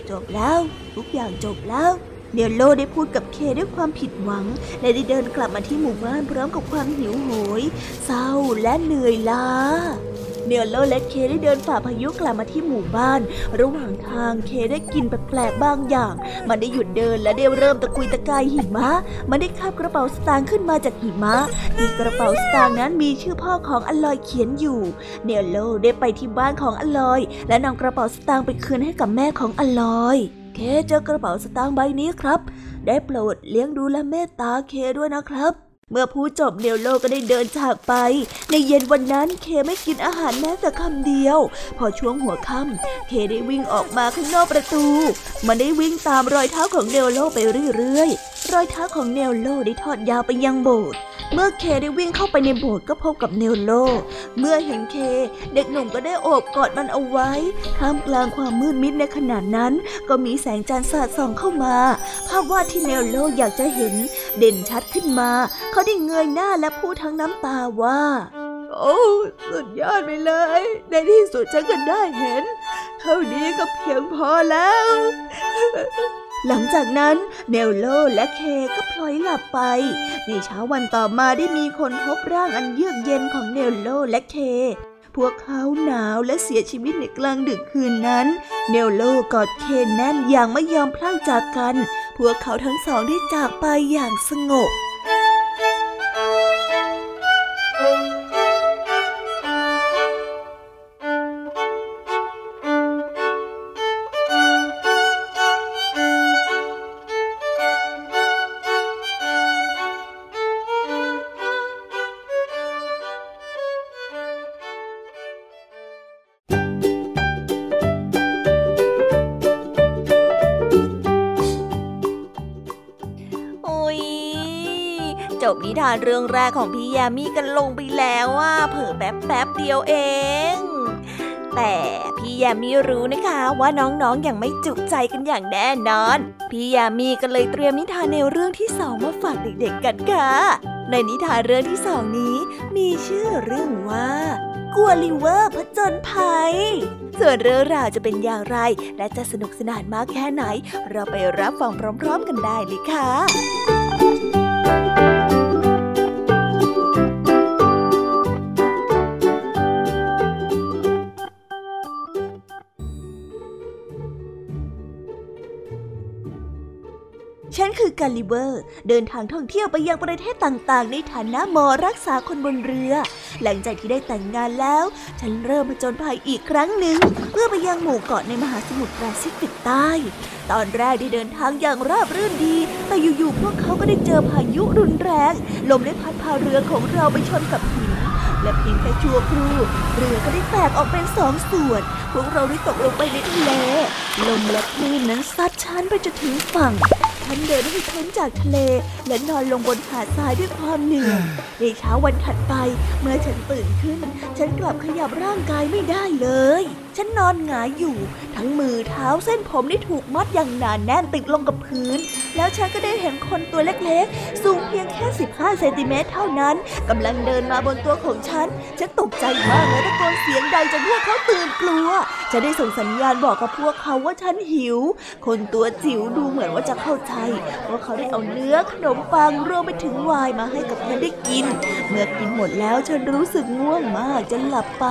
จบแล้ว ทุกอย่างจบแล้วเนลโลได้พูดกับเคด้วยความผิดหวัง และได้เดินกลับมาที่หมู่บ้านพร้อมกับความหิวโหย เศร้าและเหนื่อยล้า เนลโลและเคได้เดินฝ่าพายุกลับมาที่หมู่บ้าน ระหว่างทางเคได้กลิ่นแปลกๆบางอย่าง มันได้หยุดเดินและได้เริ่มตะกุยตะกายหิมะ มันได้คาบกระเป๋าสตางค์ขึ้นมาจากหิมะที่กระเป๋าสตางค์นั้นมีชื่อพ่อของอลอยเขียนอยู่เนลโลได้ไปที่บ้านของอลอย และนำกระเป๋าสตางค์ไปคืนให้กับแม่ของอลอย เคเจอกระเป๋าสตางค์ใบนี้ครับ ได้โปรดเลี้ยงดูและเมตตาเคด้วยนะครับ เมื่อพูดจบเนลโลก็ได้เดินจากไป ในเย็นวันนั้นเคไม่กินอาหารแม้แต่คำเดียว พอช่วงหัวค่ำเคได้วิ่งออกมาข้างนอกประตู มันได้วิ่งตามรอยเท้าของเนลโลไปเรื่อยๆ รอยเท้าของเนลโลได้ทอดยาวไปยังโบสถ์เมื่อเคได้วิ่งเข้าไปในโบสถ์ก็พบกับเนลโล เมื่อเห็นเค เด็กหนุ่มก็ได้โอบกอดมันเอาไว้ ท่ามกลางความมืดมิดในขณะนั้น ก็มีแสงจันทร์สาดส่องเข้ามา ภาพวาดที่เนลโลอยากจะเห็นเด่นชัดขึ้นมาเขาได้เงยหน้าและพูดทั้งน้ำตาว่า โอ้สุดยอดไปเลย ในที่สุดฉันก็ได้เห็น เท่านี้ก็เพียงพอแล้ว หลังจากนั้นเนลโลและเคก็พลอยหลับไป ในเช้าวันต่อมาได้มีคนพบร่างอันเยือกเย็นของเนลโลและเคพวกเขาหนาวและเสียชีวิตในกลางดึกคืนนั้น เนลโลกอดเคแน่นอย่างไม่ยอมพรากจากกัน พวกเขาทั้งสองได้จากไปอย่างสงบ โานเรื่องแรกของพี่ยามีกันลงไปแล้วว่าเผลอแป๊บแป๊บเดียวเอง แต่พี่ยามีรู้นะคะว่าน้องๆออย่างไม่จุใจกันอย่างแน่นอน พี่ยามีก็เลยเตรียมนิทานแนวเรื่องที่สองมาฝากเด็กๆกันค่ะ ในนิทานเรื่องที่สองนี้ มีชื่อเรื่องว่ากัวลิเวอร์ผจญภัย ส่วนเรื่องราวจะเป็นอย่างไร และจะสนุกสนานมากแค่ไหน เราไปรับฟังพร้อม ๆ กันได้เลยค่ะ อกาลิเบอร์ เดินทางท่องเที่ยวไปยังประเทศต่างๆ ในฐานะหมอรักษาคนบนเรือ หลังจากที่ได้แต่งงานแล้ว ฉันเริ่มผจญภัยอีกครั้งหนึ่ง เพื่อไปยังหมู่เกาะในมหาสมุทรแปซิฟิกใต้ ตอนแรกได้เดินทางอย่างราบรื่นดี แต่อยู่ๆพวกเขาก็ได้เจอพายุรุนแรง ลมได้พัดพาเรือของเราไปชนกับหินและเพียงแค่ชั่วครู่เรือก็ได้แตกออกเป็นสองส่วน พวกเราได้ตกลงไปในทะเลลมและคลื่นนั้นซัดฉันไปจนถึงฝั่งฉันเดินให้พ้นจากทะเล และนอนลงบนหาดทรายด้วยความเหนื่อยในเช้าวันถัดไป เมื่อฉันตื่นขึ้น ฉันกลับขยับร่างกายไม่ได้เลย ฉันนอนหงายอยู่ ทั้งมือเท้าเส้นผมได้ถูกมัดอย่างหนาแน่นติดลงกับพื้น แล้วฉันก็ได้เห็นคนตัวเล็กๆ สูงเพียงแค่ 15 เซนติเมตรเท่านั้นกำลังเดินมาบนตัวของฉัน ฉันตกใจมากและตะโกนเสียงดังจนพวกเขาตื่นกลัว ฉันได้ส่งสัญญาณบอกกับพวกเขาว่าฉันหิว คนตัวจิ๋วดูเหมือนว่าจะเข้าใจเพราะเขาได้เอาเนื้อขนมปังรวมไปถึงวน์มาให้กับฉันได้กิน เมื่อกินหมดแล้วฉันรู้สึกง่วงมากจนหลับไป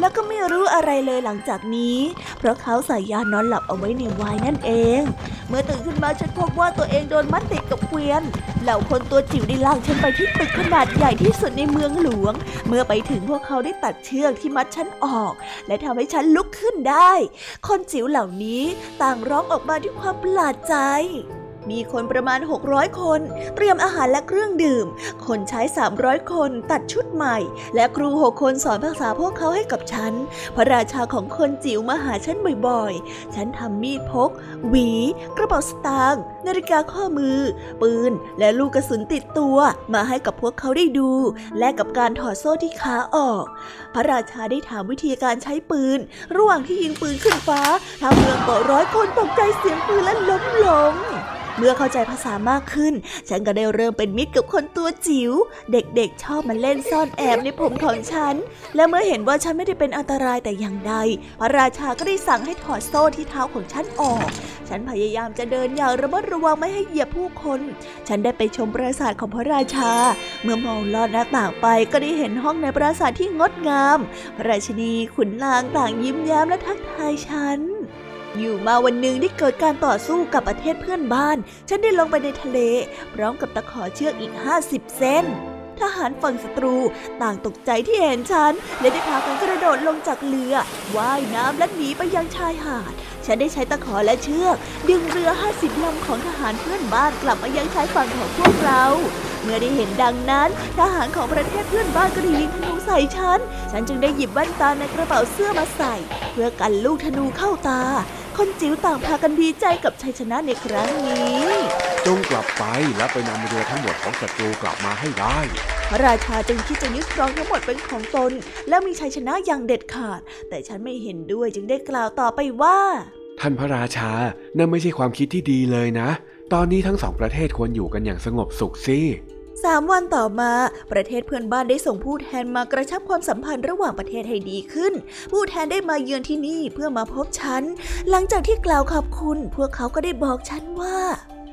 แล้วก็ไม่รู้อะไรเลยหลังจากนี้ เพราะเขาใส่ยานอนหลับเอาไว้ในวน์นั่นเอง เมื่อตื่นขึ้นมาฉันพบว่าตัวเองโดนมัดติดกับเกวียน เหล่าคนตัวจิ๋วได้ลากฉันไปที่ตึกขนาดใหญ่ที่สุดในเมืองหลวง เมื่อไปถึงพวกเขาได้ตัดเชือกที่มัดฉันออก และทำให้ฉันลุกขึ้นได้ คนจิ๋วเหล่านี้ต่างร้องออกมาด้วยความประหลาดใจ มีคนประมาณ 600 คน เตรียมอาหารและเครื่องดื่ม คนใช้ 300 คนตัดชุดใหม่ และครู6คนสอนภาษาพวกเขาให้กับฉัน พระราชาของคนจิ๋วมาหาฉันบ่อยๆ ฉันทำมีดพก หวี กระเป๋าสตางค์นาฬิกาข้อมือ ปืน และลูกกระสุนติดตัวมาให้กับพวกเขาได้ดู และกับการถอดโซ่ที่ขาออก พระราชาได้ถามวิธีการใช้ปืน ระหว่างที่ยิงปืนขึ้นฟ้าทำเมืองเการ้อยคนตกใจเสียงปืนและล้มลงเมื่อเข้าใจภาษามากขึ้น ฉันก็ได้เริ่มเป็นมิตรกับคนตัวจิ๋ว เด็กๆ ชอบมาเล่นซ่อนแอบในผมของฉัน และเมื่อเห็นว่าฉันไม่ได้เป็นอันตรายแต่อย่างใด พระราชาก็ได้สั่งให้ถอดโซ่ที่เท้าของฉันออก ฉันพยายามจะเดินอย่างระมัดระวังไม่ให้เหยียบผู้คน ฉันได้ไปชมปราสาทของพระราชา เมื่อมองลอดหน้าต่างไปก็ได้เห็นห้องในปราสาทที่งดงาม พระราชินีขุนนางต่างยิ้มแย้มและทักทายฉัน อยู่มาวันหนึ่งได้เกิดการต่อสู้กับประเทศเพื่อนบ้าน ฉันได้ลงไปในทะเล พร้อมกับตะขอเชือกอีก 50 เส้น ทหารฝั่งศัตรูต่างตกใจที่เห็นฉัน และได้พากันกระโดดลงจากเรือ ว่ายน้ำและหนีไปยังชายหาด ฉันได้ใช้ตะขอและเชือก ดึงเรือ 50ลำของทหารเพื่อนบ้านกลับมายังชายฝั่งของพวกเราเมื่อได้เห็นดังนั้น ทหารของประเทศเพื่อนบ้านก็ได้ยิงธนูใส่ฉัน ฉันจึงได้หยิบแว่นตาในกระเป๋าเสื้อมาใส่ เพื่อกันลูกธนูเข้าตา คนจิ๋วต่างพากันดีใจกับชัยชนะในครั้งนี้ จงกลับไปและไปนำเรือทั้งหมดของศัตรูกลับมาให้ได้พระราชาจึงคิดจะยึดครองทั้งหมดเป็นของตน และมีชัยชนะอย่างเด็ดขาด แต่ฉันไม่เห็นด้วยจึงได้กล่าวต่อไปว่า ท่านพระราชา นั่นไม่ใช่ความคิดที่ดีเลยนะ ตอนนี้ทั้งสองประเทศควรอยู่กันอย่างสงบสุขสิ สามวันต่อมา ประเทศเพื่อนบ้านได้ส่งผู้แทนมากระชับความสัมพันธ์ระหว่างประเทศให้ดีขึ้น ผู้แทนได้มาเยือนที่นี่เพื่อมาพบฉัน หลังจากที่กล่าวขอบคุณ พวกเขาก็ได้บอกฉันว่า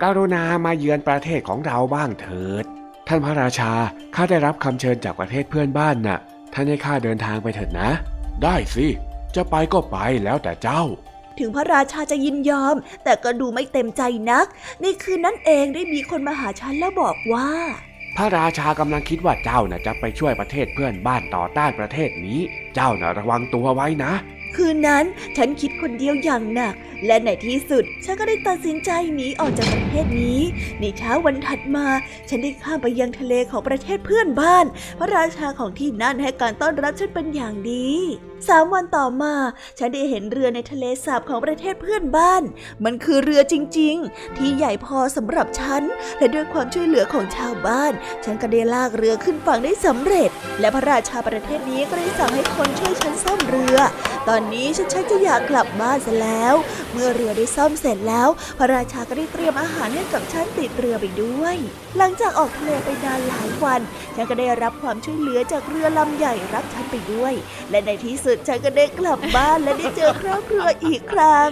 การุณามาเยือนประเทศของเราบ้างเถิด ท่านพระราชา ข้าได้รับคำเชิญจากประเทศเพื่อนบ้านน่ะ ท่านให้ข้าเดินทางไปเถิดนะ ได้สิ จะไปก็ไปแล้วแต่เจ้าถึงพระราชาจะยินยอม แต่ก็ดูไม่เต็มใจนัก ในคืนนั้นเองได้มีคนมาหาฉันแล้วบอกว่า พระราชากำลังคิดว่าเจ้าน่ะจะไปช่วยประเทศเพื่อนบ้านต่อต้านประเทศนี้ เจ้าน่ะระวังตัวไว้นะ คืนนั้นฉันคิดคนเดียวอย่างหนัก และในที่สุด ฉันก็ได้ตัดสินใจหนีออกจากประเทศนี้ ในเช้าวันถัดมา ฉันได้ข้ามไปยังทะเลของประเทศเพื่อนบ้าน พระราชาของที่นั่นให้การต้อนรับฉันเป็นอย่างดี สามวันต่อมา ฉันได้เห็นเรือในทะเลสาบของประเทศเพื่อนบ้าน มันคือเรือจริง ๆ ที่ใหญ่พอสำหรับฉัน และด้วยความช่วยเหลือของชาวบ้าน ฉันก็ได้ลากเรือขึ้นฝั่งได้สำเร็จ และพระราชาประเทศนี้ก็ได้สั่งให้คนช่วยฉันซ่อมเรือ ตอนนี้ฉันชักจะอยากกลับบ้านซะแล้ว เมื่อเรือได้ซ่อมเสร็จแล้ว พระราชาก็ได้เตรียมอาหารให้กับฉันติดเรือไปด้วยหลังจากออกทะเลไปนานหลายวัน ฉันก็ได้รับความช่วยเหลือจากเรือลำใหญ่รับฉันไปด้วย และในที่สุดฉันก็ได้กลับบ้านและได้เจอครอบครัวอีกครั้ง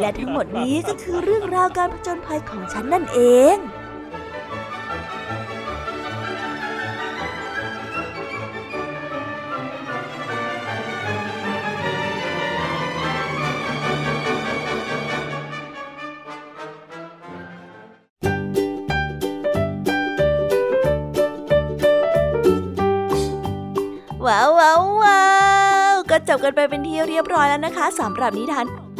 และทั้งหมดนี้ก็คือเรื่องราวการผจญภัยของฉันนั่นเอง กันไปเป็นที่เรียบร้อยแล้วนะคะสำหรับนิทานยามีกัน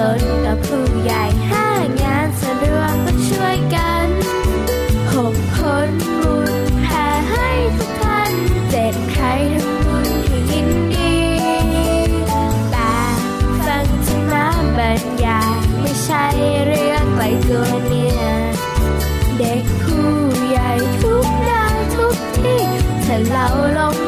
ตนกับผู้ใหญ่ห้างานสะดวกก็ช่วยกันหกคนบุญแผ่ให้ทุกท่านเจ็ดใครทำบุญที่ยินดีแต่ฟังจะมาบรรยายไม่ใช่เรื่องไกลตัวเนี่ยเด็กผู้ใหญ่ทุกได้ทุกที่ถ้าเราลง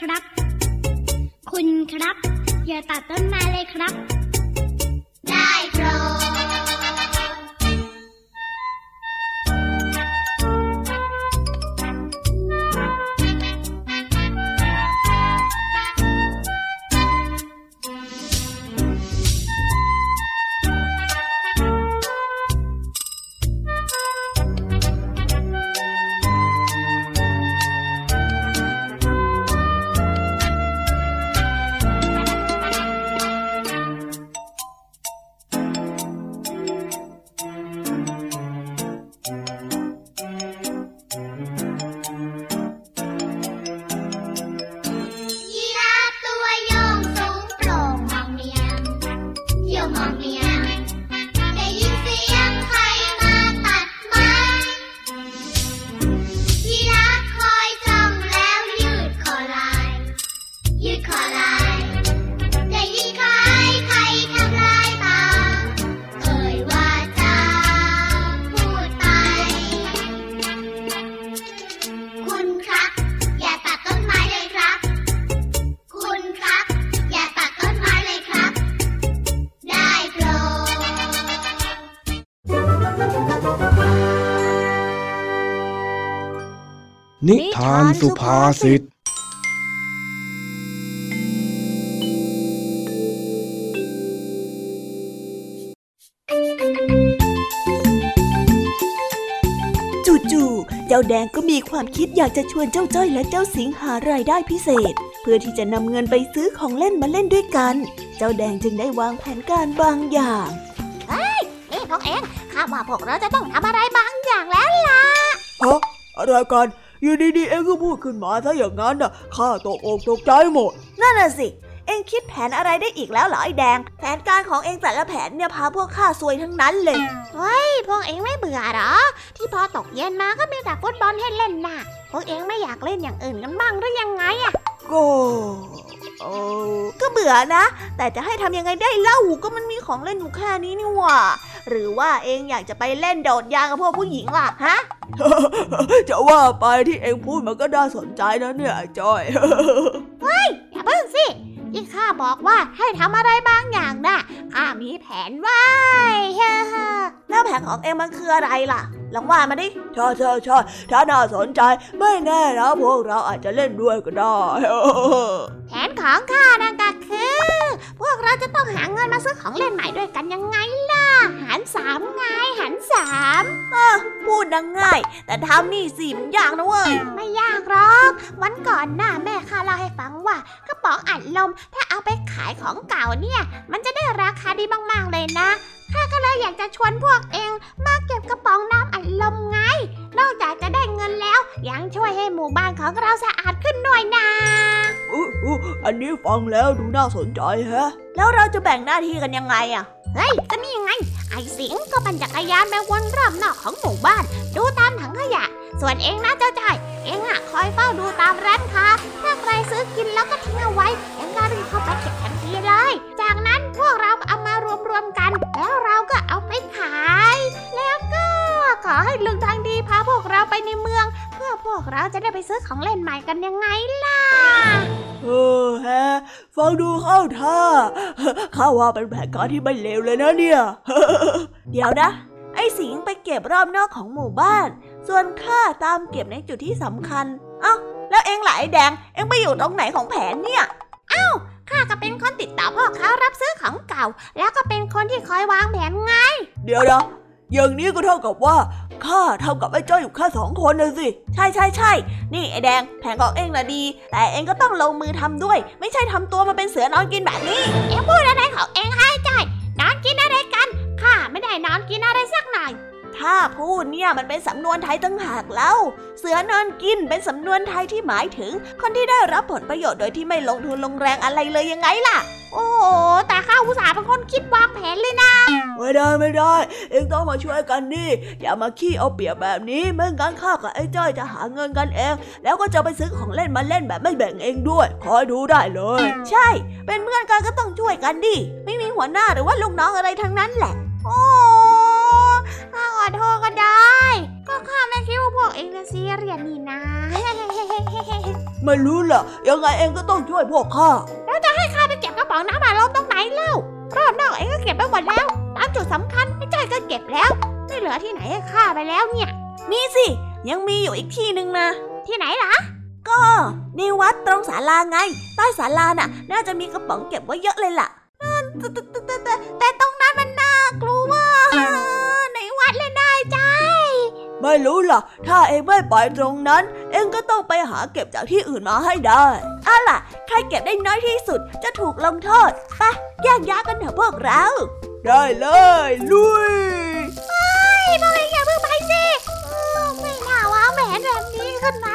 ครับ คุณครับ อย่าตัดต้นไม้เลยครับ ได้โปรด สุภาษิตจู่ๆเจ้าแดงก็มีความคิดอยากจะชวนเจ้าจ้อยและเจ้าสิงหารายได้พิเศษ เพื่อที่จะนำเงินไปซื้อของเล่นมาเล่นด้วยกัน เจ้าแดงจึงได้วางแผนการบางอย่างนี่พวกเองข้าว่าพวกเราจะต้องทำอะไรบางอย่างแล้วล่ะฮะอะไรกัน อยู่ดีๆเองก็พูดขึ้นมาซะอย่างนั้นน่ะข้าตกอกตกใจหมด นั่นน่ะสิ เอ็งคิดแผนอะไรได้อีกแล้วเหรอไอ้แดง แผนการของเอ็งแต่ละแผนเนี่ยพาพวกข้าซวยทั้งนั้นเลยนี่พวกเองไม่เบื่อเหรอ ที่พอตกเย็นมาก็มีแต่ฟุตบอลให้เล่นน่ะ พวกเองไม่อยากเล่นอย่างอื่นกันบ้างหรือยังไงอะก็เออ ก็เบื่อนะ แต่จะให้ทำยังไงได้เล่าก็มันมีของเล่นอยู่แค่นี้นี่หว่า หรือว่าเอ็งอยากจะไปเล่นโดดยางกับพวกผู้หญิงล่ะฮะ จะว่าไปที่เองพูดมันก็น่าสนใจนะเนี่ยไอ้จ้อยอย่าเพิ่งสิ ที่ข้าบอกว่าให้ทำอะไรบางอย่างน่ะข้ามีแผนไว้เฮ้อแล้วแผนของเอ็งมันคืออะไรล่ะ ลองว่ามาดิใช่ใช่ใช่ถ้าน่าสนใจไม่แน่นะพวกเราอาจจะเล่นด้วยก็ได้ แผนของข้านั่นก็คือ พวกเราจะต้องหาเงินมาซื้อของเล่นใหม่ด้วยกันยังไงล่ะ หารสามไงหารสามพูดดังง่าย แต่ทำนี่สิมันยากนะเว้ย ไม่ยากหรอก วันก่อนน่ะแม่ข้าเล่าให้ฟังว่ากระป๋องอัดลมถ้าเอาไปขายของเก่าเนี่ย มันจะได้ราคาดีมากๆเลยนะ ข้าก็เลยอยากจะชวนพวกเองมาเก็บกระป๋องน้ำอัดลมไง นอกจากจะได้เงินแล้ว ยังช่วยให้หมู่บ้านของเราสะอาดขึ้นด้วยนะอุ๊ยอุ๊ยอันนี้ฟังแล้วดูน่าสนใจแฮะ แล้วเราจะแบ่งหน้าที่กันยังไงอะ เฮ้ยก็นี่ไง ไอ้สิงก็ปั่นจักรยานไปวนรอบนอกของหมู่บ้าน ดูตามถังขยะ ส่วนเองนะเจ้าจายเองอะคอยเฝ้าดูตามร้านค้า ถ้าใครซื้อกินแล้วก็ทิ้งเอาไว้ เองก็รีบเข้าไปเก็บทันทีเลย จากนั้นพวกเราเอามารวมๆกัน แล้วเราก็เอาไปขาย แล้วก็ ขอให้ลุงทางดีพาพวกเราไปในเมือง เพื่อพวกเราจะได้ไปซื้อของเล่นใหม่กันยังไงล่ะเออแฮะฟังดูเข้าท่าข้าว่าเป็นแผนการที่ไม่เลวเลยนะเนี่ย เดี๋ยวนะ ไอ้สิงไปเก็บรอบนอกของหมู่บ้าน ส่วนข้าตามเก็บในจุดที่สำคัญ เอ้า แล้วเอ็งล่ะไอ้แดง เอ็งไปอยู่ตรงไหนของแผนเนี่ยข้าก็เป็นคนติดต่อพ่อค้ารับซื้อของเก่า แล้วก็เป็นคนที่คอยวางแผนไง เดี๋ยวนะ อย่างนี้ก็เท่ากับว่าข้าทำกับไอ้จ้อยอยู่แค่สองคนนะสิ ใช่ใช่ใช่ นี่ไอ้แดงแผนของเอ็งน่ะดี แต่เอ็งก็ต้องลงมือทำด้วย ไม่ใช่ทำตัวมาเป็นเสือนอนกินแบบนี้ เอ็งพูดอะไรของเอ็งให้ใจอยนอนกินอะไรกัน ข้าไม่ได้นอนกินอะไรสักหน่อย ถ้าพูดเนี่ยมันเป็นสำนวนไทยตั้งหากแล้ว เสือนอนกินเป็นสำนวนไทยที่หมายถึง คนที่ได้รับผลประโยชน์โดยที่ไม่ลงทุนลงแรงอะไรเลยยังไงล่ะ โอ้โหแต่ข้าอุตส่าห์เป็นคนคิดวางแผนเลยนะ ไม่ได้ไม่ได้ เองต้องมาช่วยกันนี่อย่ามาขี้เอาเปรียบแบบนี้ไม่งั้นข้ากับไอ้จ้อยจะหาเงินกันเอง แล้วก็จะไปซื้อของเล่นมาเล่นแบบไม่แบ่งเองด้วยคอยดูได้เลย ใช่ เป็นเพื่อนกันก็ต้องช่วยกันดิไม่มีหัวหน้าหรือว่าลูกน้องอะไรทั้งนั้นแหละ โอ้ ข้าขอโทษก็ได้ ก็ข้าไม่คิดว่าพวกเองจะซีเรียสนี่นะ ไม่รู้ล่ะ ยังไงเองก็ต้องช่วยพวกข้าข้าไปเก็บกระป๋องน้ำอัดลมตรงไหนเล่ารอบนอกเองก็เก็บไปหมดแล้ว ตามจุดสำคัญไม่ใจอยก็เก็บแล้ว ไม่เหลือที่ไหนให้ข้าไปแล้วเนี่ย มีสิ ยังมีอยู่อีกที่หนึ่งนะ ที่ไหนล่ะก็ในวัดตรงศาลาไง ใต้ศาลาน่ะ น่าจะมีกระป๋องเก็บไว้เยอะเลยล่ะแต่แต่แต่แต่แต่ตรงนั้นมันน่ากลัวในวั ไม่รู้ล่ะ ถ้าเองไม่ไปตรงนั้น เองก็ต้องไปหาเก็บจากที่อื่นมาให้ได้เอาล่ะ ใครเก็บได้น้อยที่สุดจะถูกลงโทษไปแยกย้ายกันเถอะพวกเรา ได้เลย ลุยพวกเองอย่าเพิ่งไปสิเออไม่น่าวางแผนแบบนี้ขึ้นมา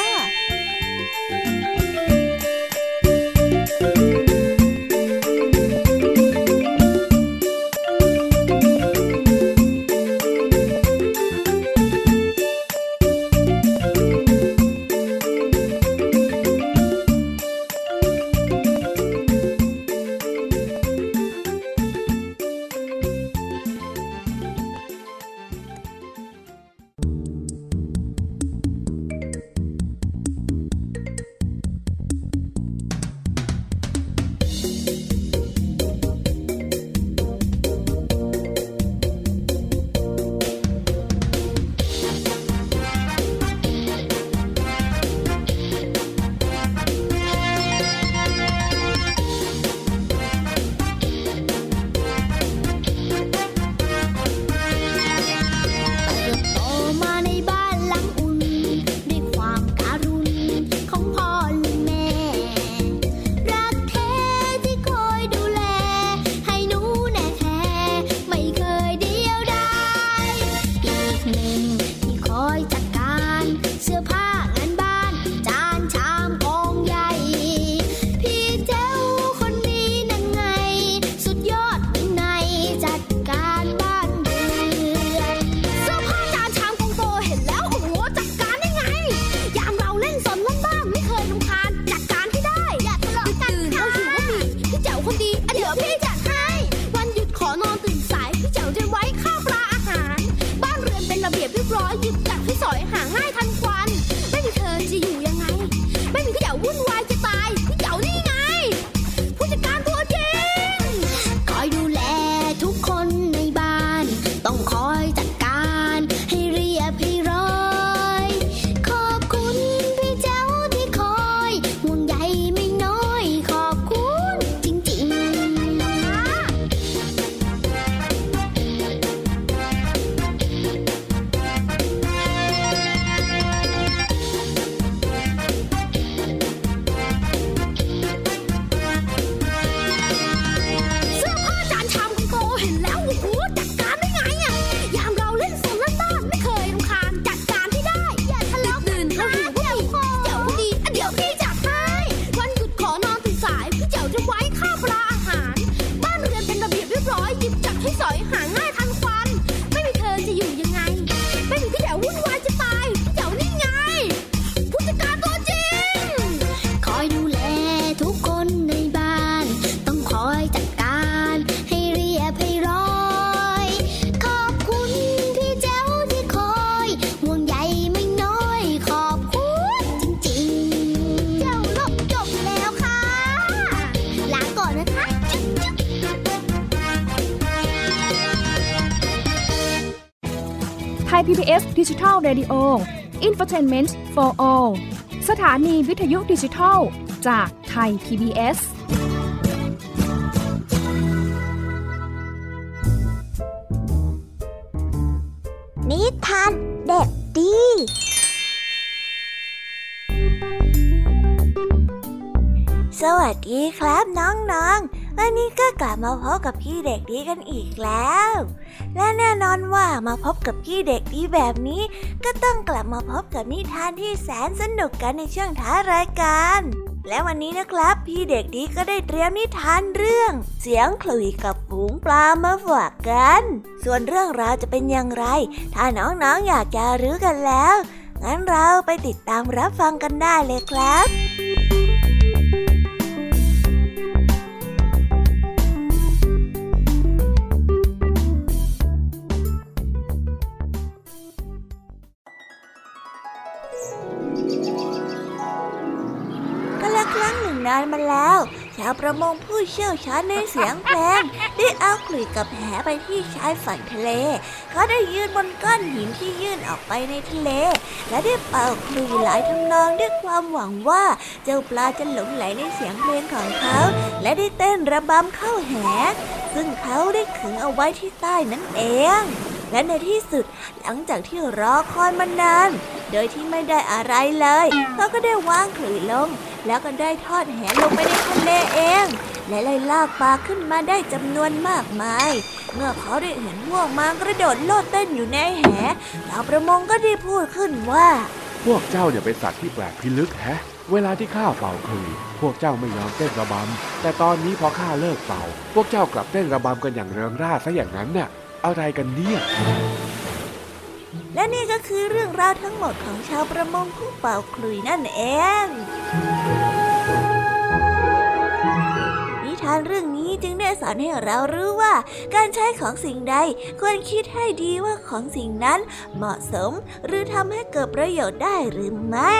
PBS Digital Radio Infotainment for All สถานีวิทยุดิจิทัล จากไทย PBS นิทานเด็กดี สวัสดีครับน้องๆ วันนี้ก็กลับมาพบกับพี่เด็กดีกันอีกแล้ว และแน่นอนว่ามาพบกับพี่เด็กดีแบบนี้ ก็ต้องกลับมาพบกับนิทานที่แสนสนุกกันในช่วงท้ารายการ และวันนี้นะครับ พี่เด็กดีก็ได้เตรียมนิทานเรื่อง เสียงขลุ่ยกับฝูงปลามาฝากกัน ส่วนเรื่องราวจะเป็นอย่างไร ถ้าน้องๆออยากจะรู้กันแล้ว งั้นเราไปติดตามรับฟังกันได้เลยครับ นานมาแล้วชาวประมงผู้เชี่ยวชาญในเสียงเพลงได้เอาขลุ่ยกับแหไปที่ชายฝั่งทะเล เขาได้ยืนบนก้อนหินที่ยื่นออกไปในทะเล และได้เป่าขลุ่ยหลายทำนองด้วยความหวังว่าเจ้าปลาจะหลงไหลในเสียงเพลงของเขา และได้เต้นระบำเข้าแหซึ่งเขาได้ขึงเอาไว้ที่ใต้นั่นเอง และในที่สุดหลังจากที่รอคอยมานาน โดยที่ไม่ได้อะไรเลยเขาก็ได้วางขลุ่ยลง แล้วก็ได้ทอดแหลงไปในทะเลเอง และไล่ลากปลาขึ้นมาได้จำนวนมากมาย เมื่อเขาได้เห็นพวกมากระโดดโลดเต้นอยู่ในแหชาวประมงก็ได้พูดขึ้นว่า พวกเจ้าเนี่ยเป็นสัตว์ที่แปลกพิลึกแฮะเวลาที่ข้าเป่าคลุยพวกเจ้าไม่ยอมเต้นระบำ แต่ตอนนี้พอข้าเลิกเป่า พวกเจ้ากลับเต้นระบำกันอย่างเริงร่าซะอย่างนั้นน่ะ อะไรกันเนี่ย และนี่ก็คือเรื่องราวทั้งหมดของชาวประมงผู้เป่าขลุ่ยนั่นเอง นิทานเรื่องนี้จึงได้สอนให้เรารู้ว่า การใช้ของสิ่งใดควรคิดให้ดีว่าของสิ่งนั้นเหมาะสม หรือทำให้เกิดประโยชน์ได้หรือไม่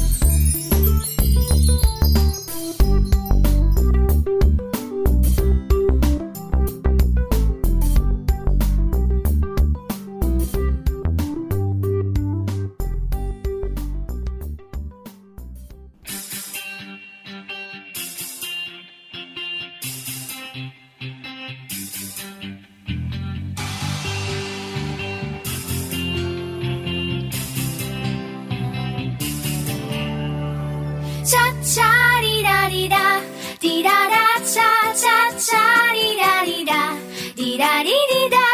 ดาดีดีดา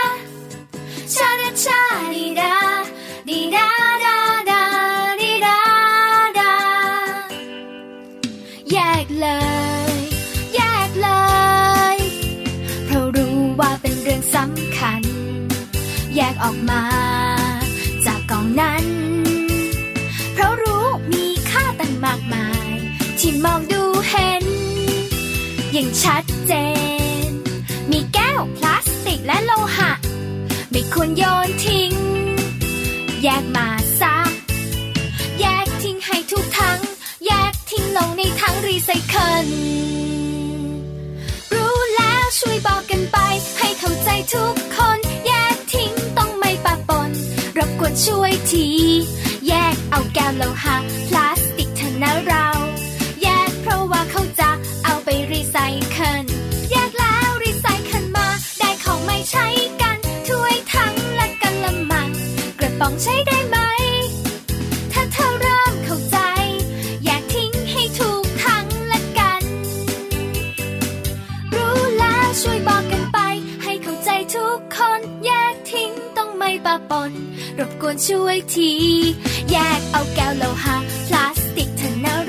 ชาดาชาดีดาดีดาดาดาดีดาดาแยกเลย แยกเลย เพราะรู้ว่าเป็นเรื่องสำคัญ แยกออกมา จากกองนั้น เพราะรู้มีค่าตั้งมากมาย ที่มองดูเห็น อย่างชัดเจน และโลหะ ไม่ควรโยนทิ้ง แยกมาซะ แยกทิ้งให้ถูกถัง แยกทิ้งลงในถังรีไซเคิล รู้แล้วช่วยบอกกันไป ให้เข้าใจทุกคน แยกทิ้งต้องไม่ปะปน รบกวนช่วยที แยกเอาแก้วโลหะพลา ใช้กันถ้วยทั้งและกันละมัง กระป๋องใช้ได้ไหม ถ้าเธอเริ่มเข้าใจ อยากทิ้งให้ถูกทั้งและกัน รู้แล้วช่วยบอกกันไป ให้เข้าใจทุกคนแยกทิ้งต้องไม่ปะปน รบกวนช่วยที แยกเอาแก้วโลหะพลาสติกเถอะนะ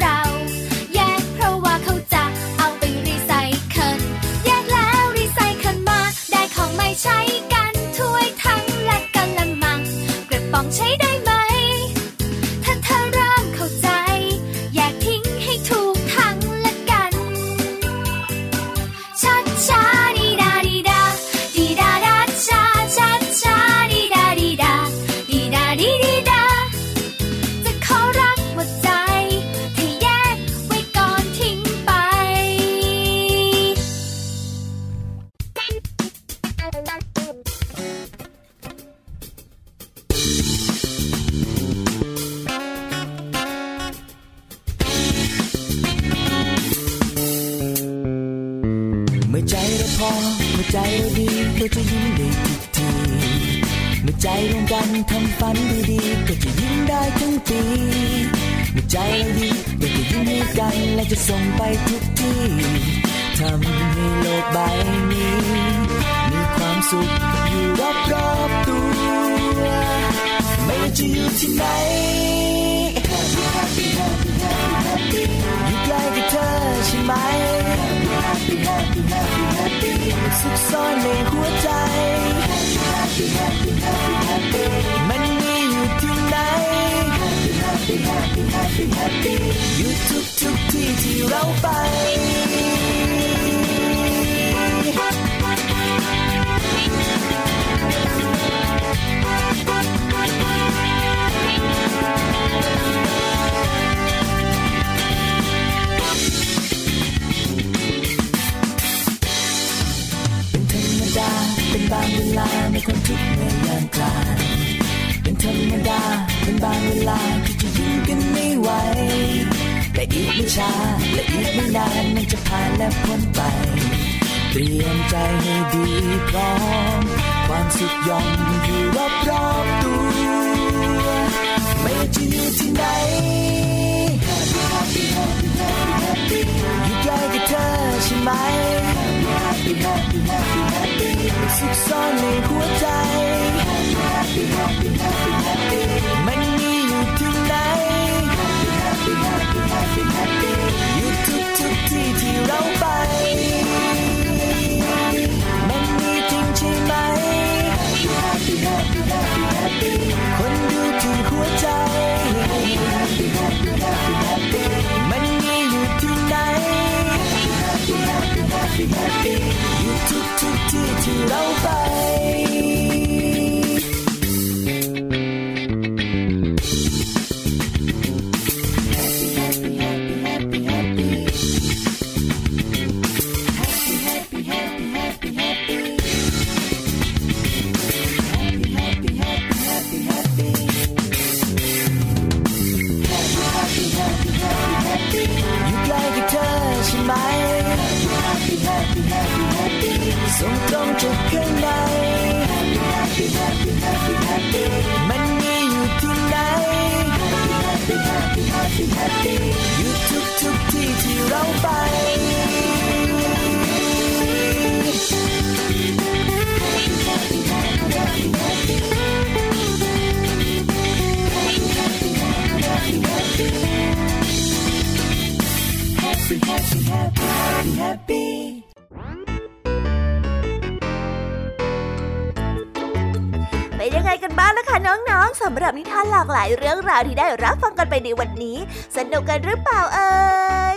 Happy happy happy happy happy เป็นยังไงกันบ้างล่ะคะน้องๆสำหรับนิทานหลากหลายเรื่องราวที่ได้รับฟังกันไปในวันนี้ สนุกกันหรือเปล่าเอ่ย